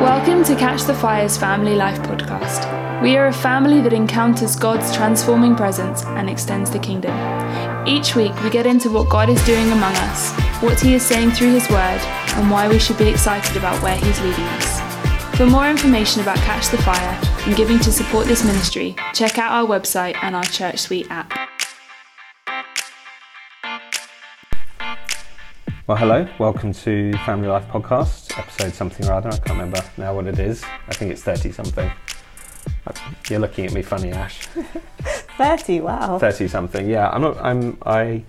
Welcome to Catch the Fire's Family Life podcast. We are a family that encounters God's transforming presence and extends the kingdom. Each week, we get into what God is doing among us, what He is saying through His Word, and why we should be excited about where He's leading us. For more information about Catch the Fire and giving to support this ministry, check out our website and our Church Suite app. Well, hello, welcome to Family Life Podcast, episode something or other. I can't remember now what it is. I think it's 30 something. You're looking at me funny, Ash. 30, wow. 30 something, yeah. I'm not, I'm, I,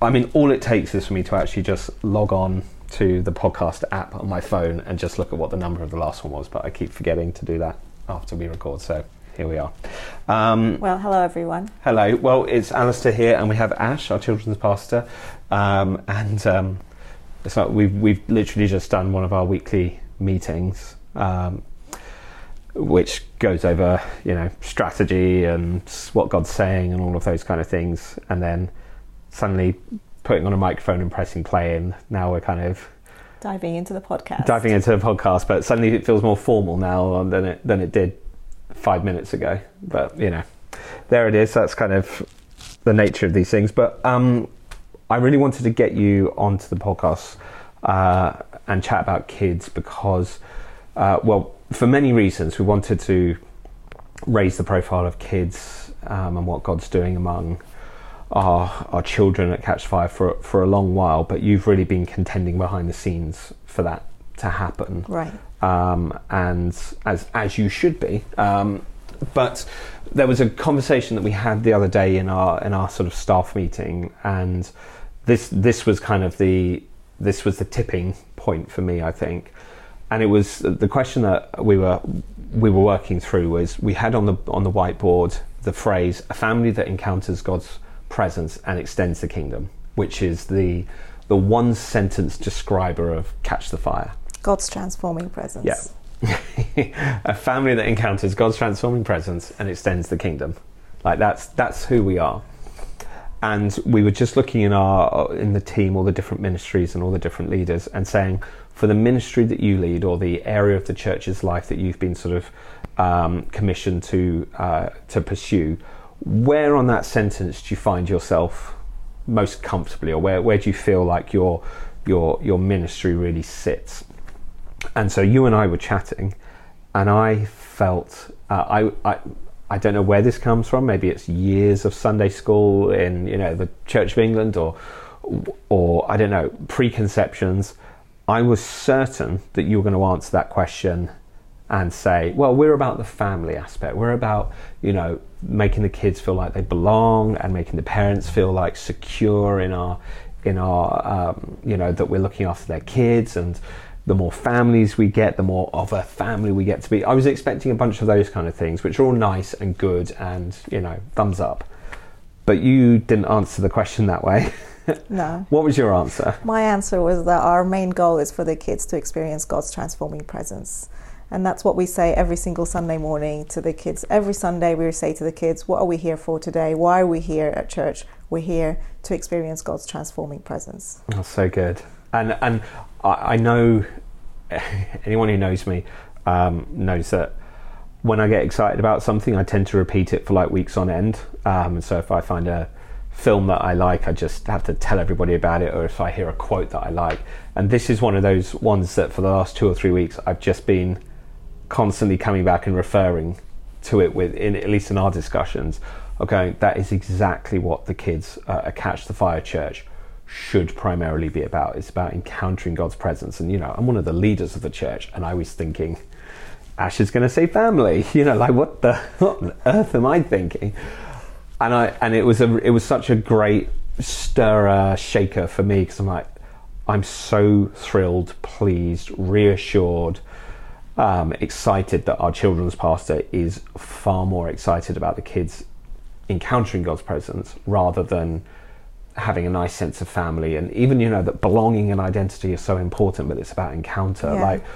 I mean, all it takes is for me to actually just log on to the podcast app on my phone and just look at what the number of the last one was, but I keep forgetting to do that after we record, so here we are. Um, well, hello everyone. Hello. Well, it's Alistair here, and we have Ash, our children's pastor, um, and um, it's like we've we've literally just done one of our weekly meetings, um, which goes over you know strategy and what God's saying and all of those kind of things, and then suddenly putting on a microphone and pressing play, and now we're kind of diving into the podcast. Diving into the podcast, but suddenly it feels more formal now than it than it did five minutes ago. But you know, there it is. That's kind of the nature of these things. But um, I really wanted to get you onto the podcast uh, and chat about kids because, uh, well, for many reasons, we wanted to raise the profile of kids um, and what God's doing among our our children at Catch Fire for for a long while. But you've really been contending behind the scenes for that to happen, right? Um, and as as you should be. Um, but there was a conversation that we had the other day in our in our sort of staff meeting, and this this was kind of the this was the tipping point for me, I think. And it was the question that we were we were working through was we had on the on the whiteboard the phrase a family that encounters God's presence and extends the kingdom, which is the the one sentence describer of catch the fire. God's transforming presence. Yeah. a family that encounters God's transforming presence and extends the kingdom. Like that's that's who we are. And we were just looking in our in the team, all the different ministries and all the different leaders, and saying for the ministry that you lead or the area of the church's life that you've been sort of um, commissioned to uh, to pursue, where on that sentence do you find yourself most comfortably, or where where do you feel like your your your ministry really sits? And so you and I were chatting, and I felt uh, I, I I don't know where this comes from. Maybe it's years of Sunday school in you know the Church of England, or or I don't know preconceptions. I was certain that you were going to answer that question and say, well, we're about the family aspect. We're about you know making the kids feel like they belong and making the parents feel like secure in our in our um, you know that we're looking after their kids and the more families we get, the more of a family we get to be. I was expecting a bunch of those kind of things, which are all nice and good and, you know, thumbs up. But you didn't answer the question that way. No. what was your answer? My answer was that our main goal is for the kids to experience God's transforming presence. And that's what we say every single Sunday morning to the kids. Every Sunday, we say to the kids, What are we here for today? Why are we here at church? We're here to experience God's transforming presence. That's so good. And, and I, I know anyone who knows me um, knows that when I get excited about something, I tend to repeat it for like weeks on end. Um, so if I find a film that I like, I just have to tell everybody about it, or if I hear a quote that I like. And this is one of those ones that for the last two or three weeks, I've just been constantly coming back and referring to it with, in, at least in our discussions, okay, that is exactly what the kids uh, at Catch the Fire Church should primarily be about. It's about encountering God's presence. And, you know, I'm one of the leaders of the church, and I was thinking, Ash is going to say family. You know, like, what the what on earth am I thinking? And I and it was a it was such a great stirrer shaker for me because I'm like, I'm so thrilled, pleased, reassured, um, excited that our children's pastor is far more excited about the kids encountering God's presence rather than having a nice sense of family and even you know that belonging and identity is so important but it's about encounter. Yeah. like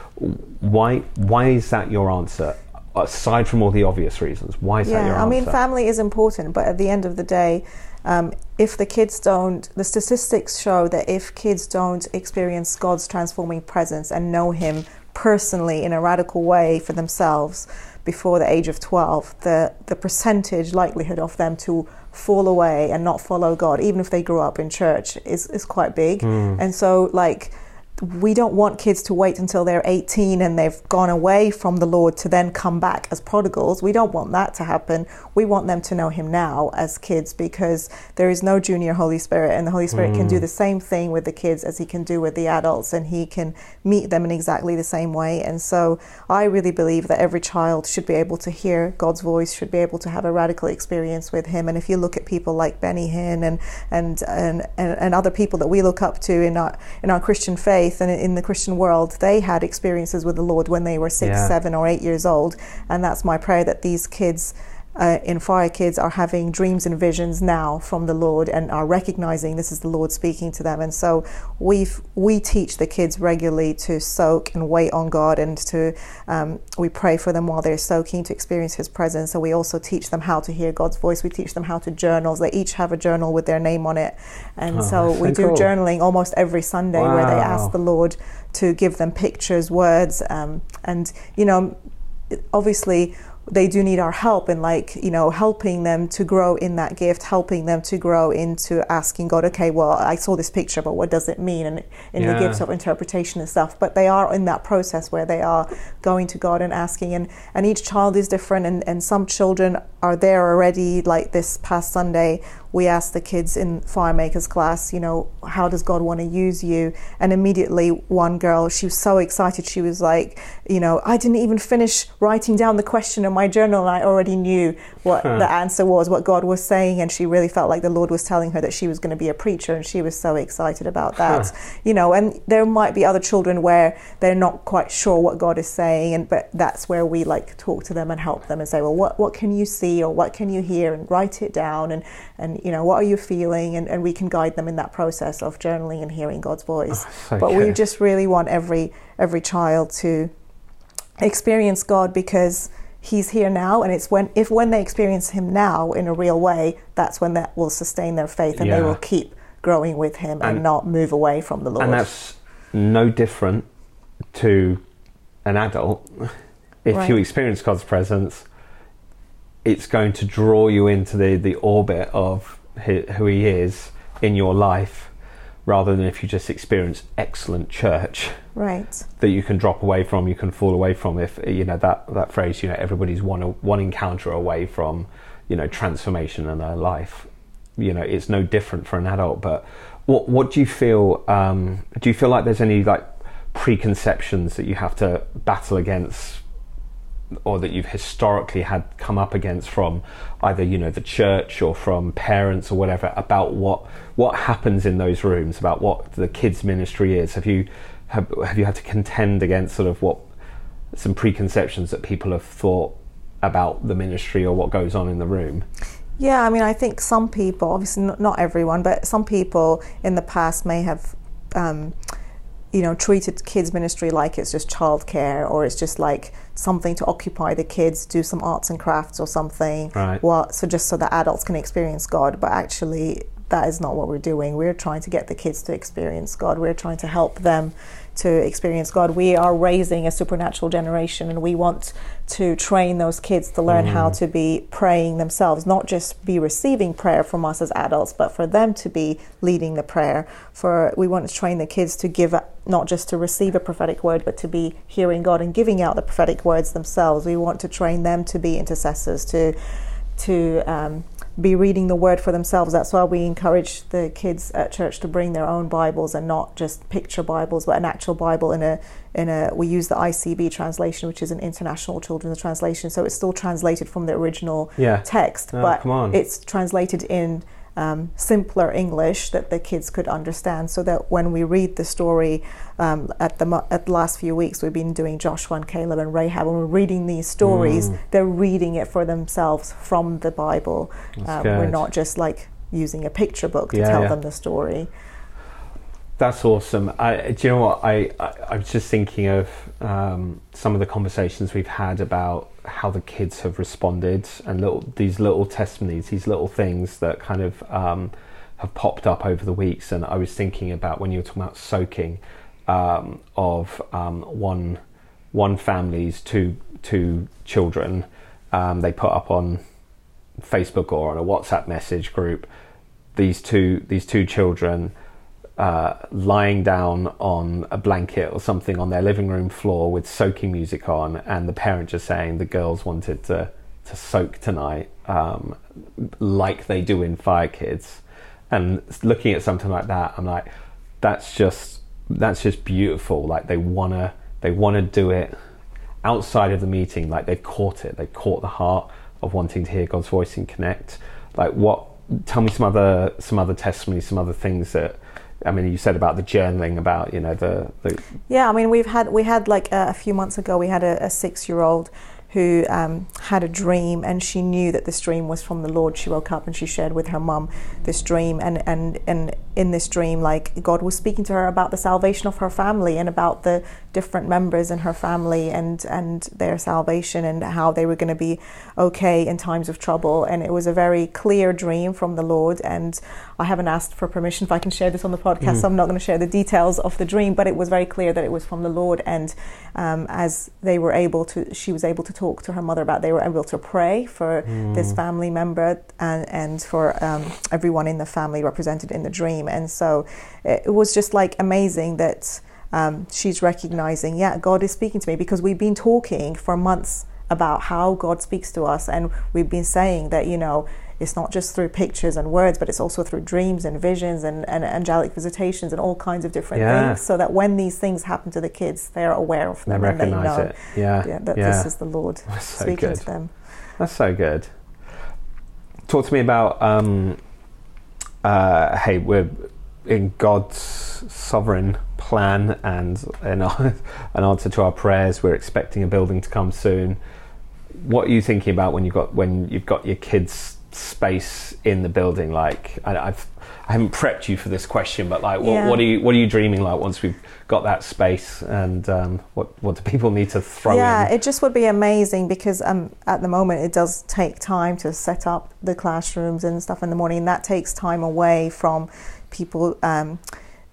why why is that your answer? Aside from all the obvious reasons why is yeah, that your answer i mean family is important but at the end of the day um, if the kids don't the statistics show that if kids don't experience god's transforming presence and know him personally in a radical way for themselves before the age of 12, the, the percentage likelihood of them to fall away and not follow God, even if they grew up in church, is, is quite big. Mm. And so, like, we don't want kids to wait until they're 18 and they've gone away from the Lord to then come back as prodigals. We don't want that to happen. We want them to know Him now as kids because there is no junior Holy Spirit, and the Holy Spirit can do mm. the same thing with the kids as He can do with the adults, and He can meet them in exactly the same way. And so I really believe that every child should be able to hear God's voice, should be able to have a radical experience with Him. And if you look at people like Benny Hinn and, and, and, and, and other people that we look up to in our, in our Christian faith, and in the Christian world, they had experiences with the Lord when they were six, Yeah. seven, or eight years old. And that's my prayer that these kids uh, in Fire Kids are having dreams and visions now from the Lord and are recognizing this is the Lord speaking to them. And so we've we teach the kids regularly to soak and wait on God, and to um, we pray for them while they're soaking to experience His presence. So we also teach them how to hear God's voice. We teach them how to journal. They each have a journal with their name on it, and Oh, so we do cool. journaling almost every Sunday where they ask the Lord to give them pictures, words, um, and you know, obviously they do need our help in like you know helping them to grow in that gift helping them to grow into asking god okay well i saw this picture but what does it mean? And in the gifts of interpretation and stuff. But they are in that process where they are going to god and asking. And and each child is different and and some children are there already like this past sunday we asked the kids in firemakers class you know how does god want to use you? And immediately one girl she was so excited she was like you know i didn't even finish writing down the question in my journal and i already knew what the answer was what god was saying. And she really felt like the lord was telling her that she was going to be a preacher and she was so excited about that you know. And there might be other children where they're not quite sure what god is saying and but that's where we like talk to them and help them and say well what, what can you see or what can you hear? and write it down and and you know what are you feeling? And, and we can guide them in that process of journaling and hearing god's voice. So but we just really want every every child to experience god because he's here now and it's when if when they experience him now in a real way that's when that will sustain their faith and they will keep growing with him and, And- not move away from the lord. and that's no different to an adult. If Right. you experience God's presence, it's going to draw you into the, the orbit of who He is in your life, rather than if you just experience excellent church right that you can drop away from, you can fall away from. If you know that that phrase, you know, everybody's one one encounter away from, you know, transformation in their life. You know, it's no different for an adult. But what what do you feel? Um, do you feel like there's any like preconceptions that you have to battle against? Or that you've historically had come up against from either you know the church or from parents or whatever about what what happens in those rooms about what the kids ministry is. Have you have, have you had to contend against sort of what some preconceptions that people have thought about the ministry or what goes on in the room? Yeah, I mean, I think some people, obviously not, everyone, but some people in the past may have, um, you know, treated kids ministry like it's just childcare or it's just like something to occupy the kids, do some arts and crafts or something. Right. Well, so just so that adults can experience God, but actually that is not what we're doing. We're trying to get the kids to experience God. We're trying to help them to experience God. We are raising a supernatural generation and we want to train those kids to learn how to be praying themselves, not just be receiving prayer from us as adults, but for them to be leading the prayer. For we want to train the kids to give not just to receive a prophetic word, but to be hearing God and giving out the prophetic words themselves. We want to train them to be intercessors, to to um, be reading the word for themselves. That's why we encourage the kids at church to bring their own Bibles and not just picture Bibles, but an actual Bible in a in a. We use the ICB translation, which is an international children's translation, so it's still translated from the original Yeah. text, Oh, but it's translated in um, simpler English that the kids could understand, so that when we read the story um, at the at the last few weeks, we've been doing Joshua and Caleb and Rahab. When we're reading these stories, Mm. they're reading it for themselves from the Bible. Um, we're not just like using a picture book to Yeah, tell yeah. them the story. That's awesome. I, do you know what? I, I, I was just thinking of um, some of the conversations we've had about how the kids have responded and little these little testimonies, these little things that kind of um, have popped up over the weeks. And I was thinking about when you were talking about soaking um, of um, one one family's two two children. Um, they put up on Facebook or on a WhatsApp message group these two these two children uh, lying down on a blanket or something on their living room floor with soaking music on, and the parent just saying the girls wanted to to soak tonight, um, like they do in Fire Kids. And looking at something like that, I'm like, that's just that's just beautiful. Like they wanna they wanna do it outside of the meeting. Like they've caught it. They caught the heart of wanting to hear God's voice and connect. Like what? Tell me some other some other testimonies, some other things that. I mean, you said about the journaling, about you know the, the Yeah, I mean, we've had we had like a, a few months ago, we had a, a six year old who um, had a dream and she knew that this dream was from the Lord. She woke up and she shared with her mum this dream, and, and, and in this dream, like God was speaking to her about the salvation of her family and about the different members in her family and, and their salvation and how they were going to be okay in times of trouble. And it was a very clear dream from the Lord. And I haven't asked for permission if I can share this on the podcast, mm. so I'm not going to share the details of the dream, but it was very clear that it was from the Lord. And um, as they were able to, she was able to talk to her mother about, they were able to pray for mm. this family member and, and for um, everyone in the family represented in the dream. And so it, it was just like amazing that um, she's recognizing, yeah, God is speaking to me because we've been talking for months about how God speaks to us, and we've been saying that, you know, it's not just through pictures and words, but it's also through dreams and visions and, and angelic visitations and all kinds of different yeah. things. So that when these things happen to the kids, they're aware of them they and they know it. Yeah. yeah that yeah. this is the Lord speaking to them. That's so good. Talk to me about um, uh, hey, we're in God's sovereign plan and an, an answer to our prayers. We're expecting a building to come soon. What are you thinking about when you've got when you've got your kids' space in the building? Like I, I've I haven't prepped you for this question, but like, what, yeah. what, are you what are you dreaming like once we've got that space, and um, what what do people need to throw yeah, in? It just would be amazing because um, at the moment it does take time to set up the classrooms and stuff in the morning, and that takes time away from people. Um,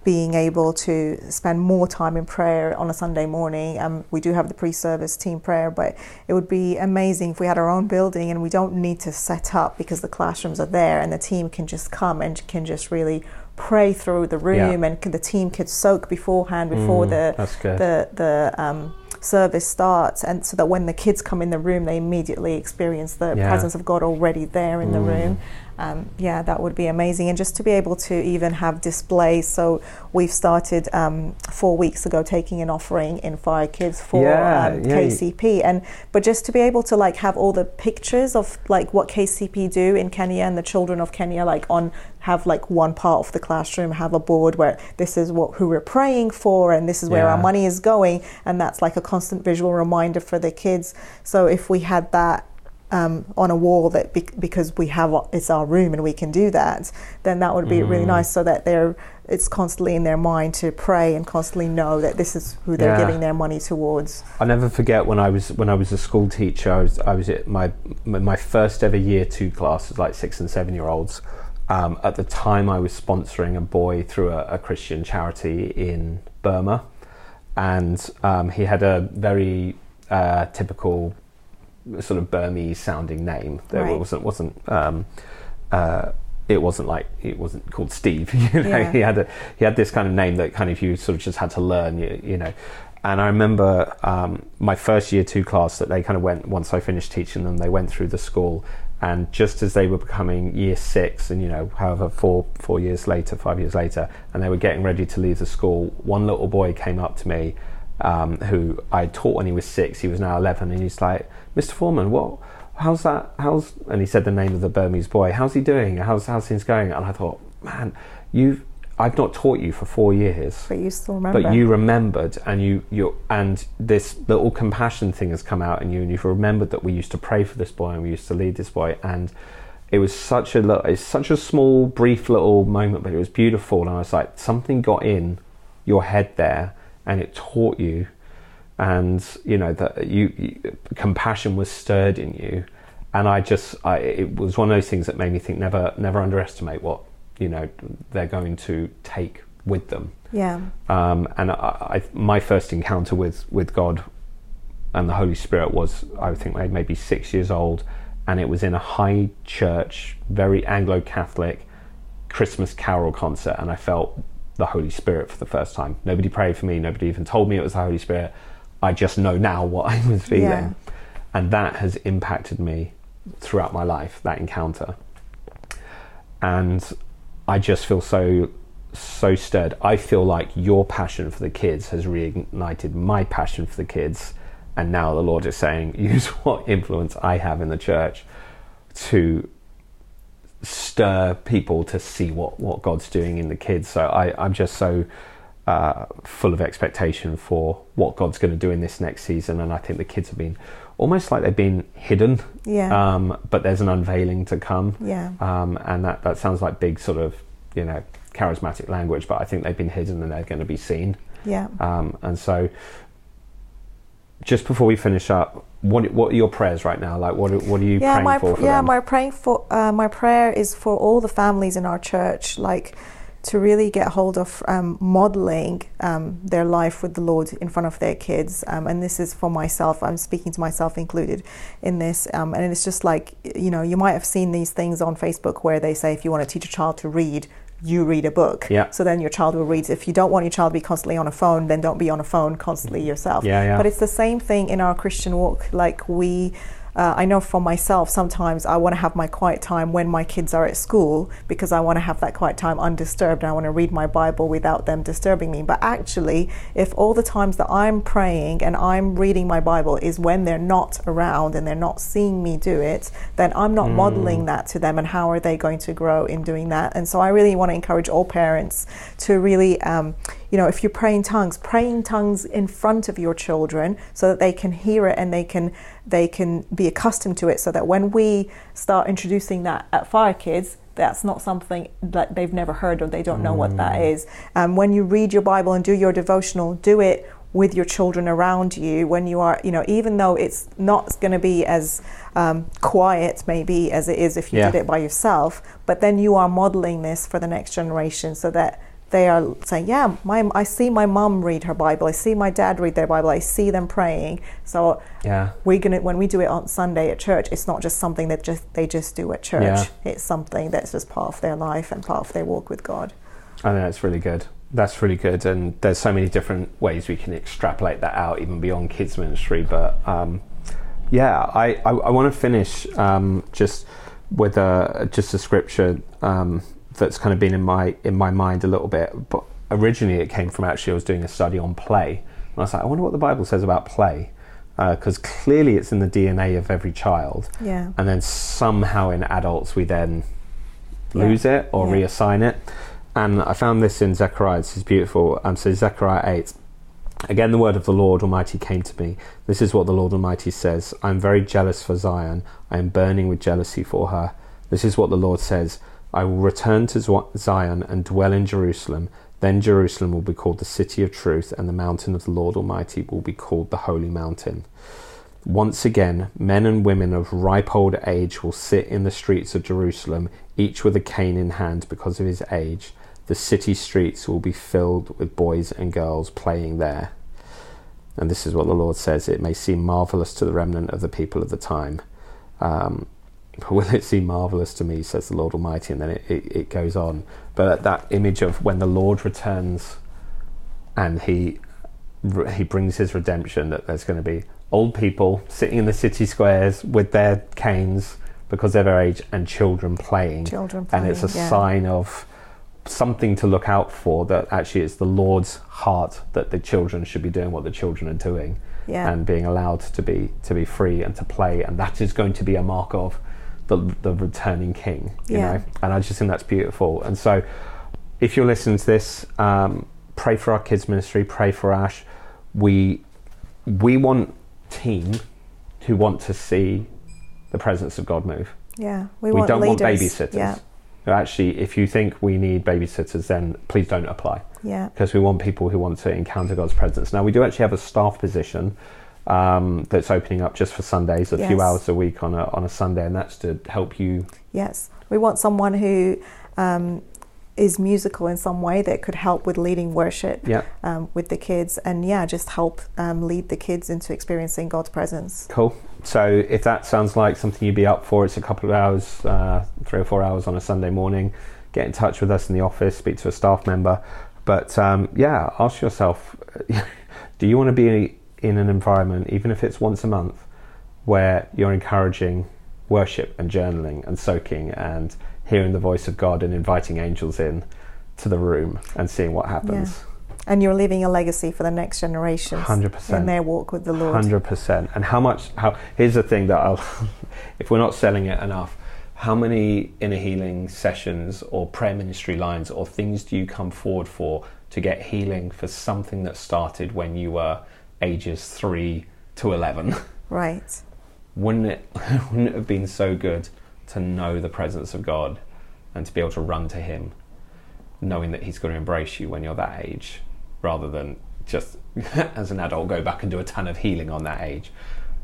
being able to spend more time in prayer on a Sunday morning. Um, we do have the pre service team prayer, but it would be amazing if we had our own building and we don't need to set up because the classrooms are there and the team can just come and can just really pray through the room yeah. and the team could soak beforehand before mm, the, the, the, um, service starts and so that when the kids come in the room they immediately experience the yeah. presence of God already there in mm. the room um, yeah, that would be amazing. And just to be able to even have displays. So we've started um, four weeks ago taking an offering in Fire Kids for yeah, um, yeah. KCP, and but just to be able to like have all the pictures of like what KCP do in Kenya and the children of Kenya, like on have like one part of the classroom have a board where this is what who we're praying for and this is where yeah. our money is going and that's like a constant visual reminder for the kids so if we had that um, on a wall that be- because we have it's our room and we can do that, then that would be mm. really nice so that they're it's constantly in their mind to pray and constantly know that this is who they're yeah. giving their money towards. I'll never forget when I was when I was a school teacher. I was I was at my my first ever year two class was like six and seven year olds. Um, at the time, I was sponsoring a boy through a, a Christian charity in Burma, and um, he had a very uh, typical sort of Burmese sounding name. There right. wasn't wasn't um, uh, it wasn't like it wasn't called Steve. You know, yeah. he had a he had this kind of name that kind of you sort of just had to learn. You, you know. And I remember um, my first year two class that they kind of went once I finished teaching them. They went through the school, and just as they were becoming year six, and you know, however four four years later, five years later, and they were getting ready to leave the school, one little boy came up to me um, who I taught when he was six. He was now 11, and he's like, Mr. Foreman, what? How's that? How's and he said the name of the Burmese boy. How's he doing? How's how's things going? And I thought, man, you I've not taught you for four years, but you still remember. But you remembered, and you you and this little compassion thing has come out in you, and you've remembered that we used to pray for this boy and we used to lead this boy, and it was such a it's such a small, brief little moment, but it was beautiful, and I was like, something got in your head there, and it taught you and you know that you, you, compassion was stirred in you and i just I, it was one of those things that made me think never never underestimate what you know they're going to take with them yeah um, and I, I, my first encounter with with god and the Holy Spirit was, I think, maybe six years old, and it was in a high church, very Anglo Catholic Christmas carol concert, and I felt the Holy Spirit for the first time. Nobody prayed for me, nobody even told me it was the Holy Spirit. I just know now what I was feeling. Yeah. And that has impacted me throughout my life, that encounter. And I just feel so so stirred. I feel like your passion for the kids has reignited my passion for the kids. And now the Lord is saying, use what influence I have in the church to stir people to see what, what God's doing in the kids. So I, I'm just so uh, full of expectation for what God's going to do in this next season. And I think the kids have been almost like they've been hidden. Yeah. Um, but there's an unveiling to come. Yeah. Um, and that, that sounds like big sort of, you know, charismatic language, but I think they've been hidden and they're going to be seen. Yeah. Um, and so, just before we finish up, what what are your prayers right now? Like, what what are you yeah, praying my for? for yeah, them? my praying for uh, my prayer is for all the families in our church, like to really get hold of um, modeling um, their life with the Lord in front of their kids. Um, and this is for myself. I'm speaking to myself included in this. Um, and it's just like you know, you might have seen these things on Facebook where they say if you want to teach a child to read, you read a book. Yeah. So then your child will read. If you don't want your child to be constantly on a phone, then don't be on a phone constantly yourself. Yeah, yeah. But it's the same thing in our Christian walk. Like we, uh, I know for myself, sometimes I want to have my quiet time when my kids are at school because I want to have that quiet time undisturbed and I want to read my Bible without them disturbing me. But actually, if all the times that I'm praying and I'm reading my Bible is when they're not around and they're not seeing me do it, then I'm not modeling that to them. And how are they going to grow in doing that? And so I really want to encourage all parents to really, um, you know, if you pray in tongues, pray in tongues in front of your children so that they can hear it and they can they can be accustomed to it. So that when we start introducing that at Fire Kids, that's not something that they've never heard or they don't know what that is. Um, when you read your Bible and do your devotional, do it with your children around you when you are, you know, even though it's not going to be as um, quiet maybe as it is if you Yeah. did it by yourself, but then you are modeling this for the next generation so that they are saying, "Yeah, my I see my mom read her Bible. I see my dad read their Bible. I see them praying." So yeah. we're gonna when we do it on Sunday at church, it's not just something that just they just do at church. Yeah. It's something that's just part of their life and part of their walk with God. I think that's really good. That's really good, and there's so many different ways we can extrapolate that out, even beyond kids ministry. But um, yeah, I, I, I want to finish um, just with a just a scripture um, that's kind of been in my in my mind a little bit. But originally, it came from actually I was doing a study on play, and I was like, I wonder what the Bible says about play, because clearly it's in the DNA of every child, Yeah. and then somehow in adults we then Yeah. lose it or Yeah. reassign it. And I found this in Zechariah. This is beautiful. Um, so Zechariah eight. Again, the word of the Lord Almighty came to me. This is what the Lord Almighty says I am very jealous for Zion. I am burning with jealousy for her. This is what the Lord says I will return to Zion and dwell in Jerusalem. Then Jerusalem will be called the city of truth, and the mountain of the Lord Almighty will be called the holy mountain. Once again, men and women of ripe old age will sit in the streets of Jerusalem, each with a cane in hand because of his age. The city streets will be filled with boys and girls playing there. And this is what the Lord says it may seem marvelous to the remnant of the people of the time. Um, will it seem marvelous to me, says the Lord Almighty? And then it, it, it goes on. But that image of when the Lord returns and he he brings his redemption, that there's going to be old people sitting in the city squares with their canes because they're their age and children playing. Children and it's a yeah. sign of something to look out for that actually it's the Lord's heart that the children should be doing what the children are doing Yeah. and being allowed to be to be free and to play and that is going to be a mark of the, the returning king you Yeah. know and I just think that's beautiful and so if you're listening to this um, pray for our kids ministry pray for Ash we we want team who want to see the presence of God move Yeah. We, we, want don't want babysitters Yeah. actually if you think we need babysitters then please don't apply Yeah. because we want people who want to encounter God's presence. Now, we do actually have a staff position um, that's opening up just for Sundays, a few hours a week on a, on a Sunday, and that's to help you. Yes, we want someone who um, is musical in some way that could help with leading worship Yeah. um, with the kids, and yeah, just help um, lead the kids into experiencing God's presence. Cool. So if that sounds like something you'd be up for, it's a couple of hours, uh, three or four hours on a Sunday morning. Get in touch with us in the office, speak to a staff member. But um, yeah, ask yourself: Do you want to be in an environment, even if it's once a month, where you're encouraging worship and journaling and soaking and hearing the voice of God and inviting angels in to the room and seeing what happens? And you're leaving a legacy for the next generation. 100%. in their walk with the Lord. Hundred percent. And how much? How here's the thing that I'll, if we're not selling it enough, how many inner healing sessions or prayer ministry lines or things do you come forward for to get healing for something that started when you were ages three to eleven? Right. wouldn't it? Wouldn't it have been so good to know the presence of God and to be able to run to Him, knowing that He's going to embrace you when you're that age, rather than just as an adult go back and do a ton of healing on that age.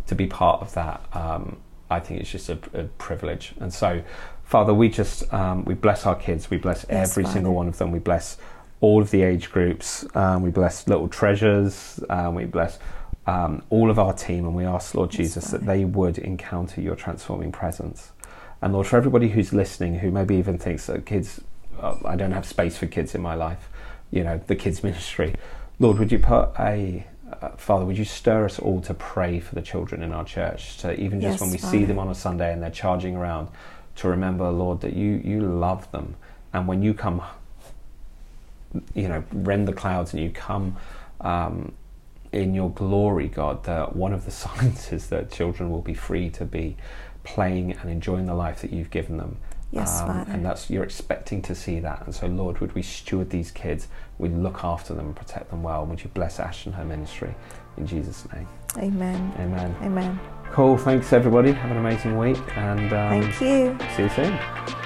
To be part of that, um, I think it's just a, a privilege. And so, Father, we just um, we bless our kids. We bless Yes, every single one of them. We bless all of the age groups. Um, we bless little treasures. Um, we bless um, all of our team, and we ask, Lord Jesus, that they would encounter your transforming presence. And Lord, for everybody who's listening, who maybe even thinks that kids, uh, I don't have space for kids in my life, you know, the kids ministry, Lord, would you put a uh, Father, would you stir us all to pray for the children in our church? To even just Yes, when we see them on a Sunday and they're charging around, to remember, Lord, that you you love them, and when you come, you know, rend the clouds and you come um, in your glory, God, that one of the signs is that children will be free to be playing and enjoying the life that you've given them. Yes, Father. and that's you're expecting to see that. And so, Lord, would we steward these kids? We look after them and protect them well. Would you bless Ash and her ministry in Jesus' name? Amen. Amen. Amen. Cool. Thanks, everybody. Have an amazing week, and um, Thank you. see you soon.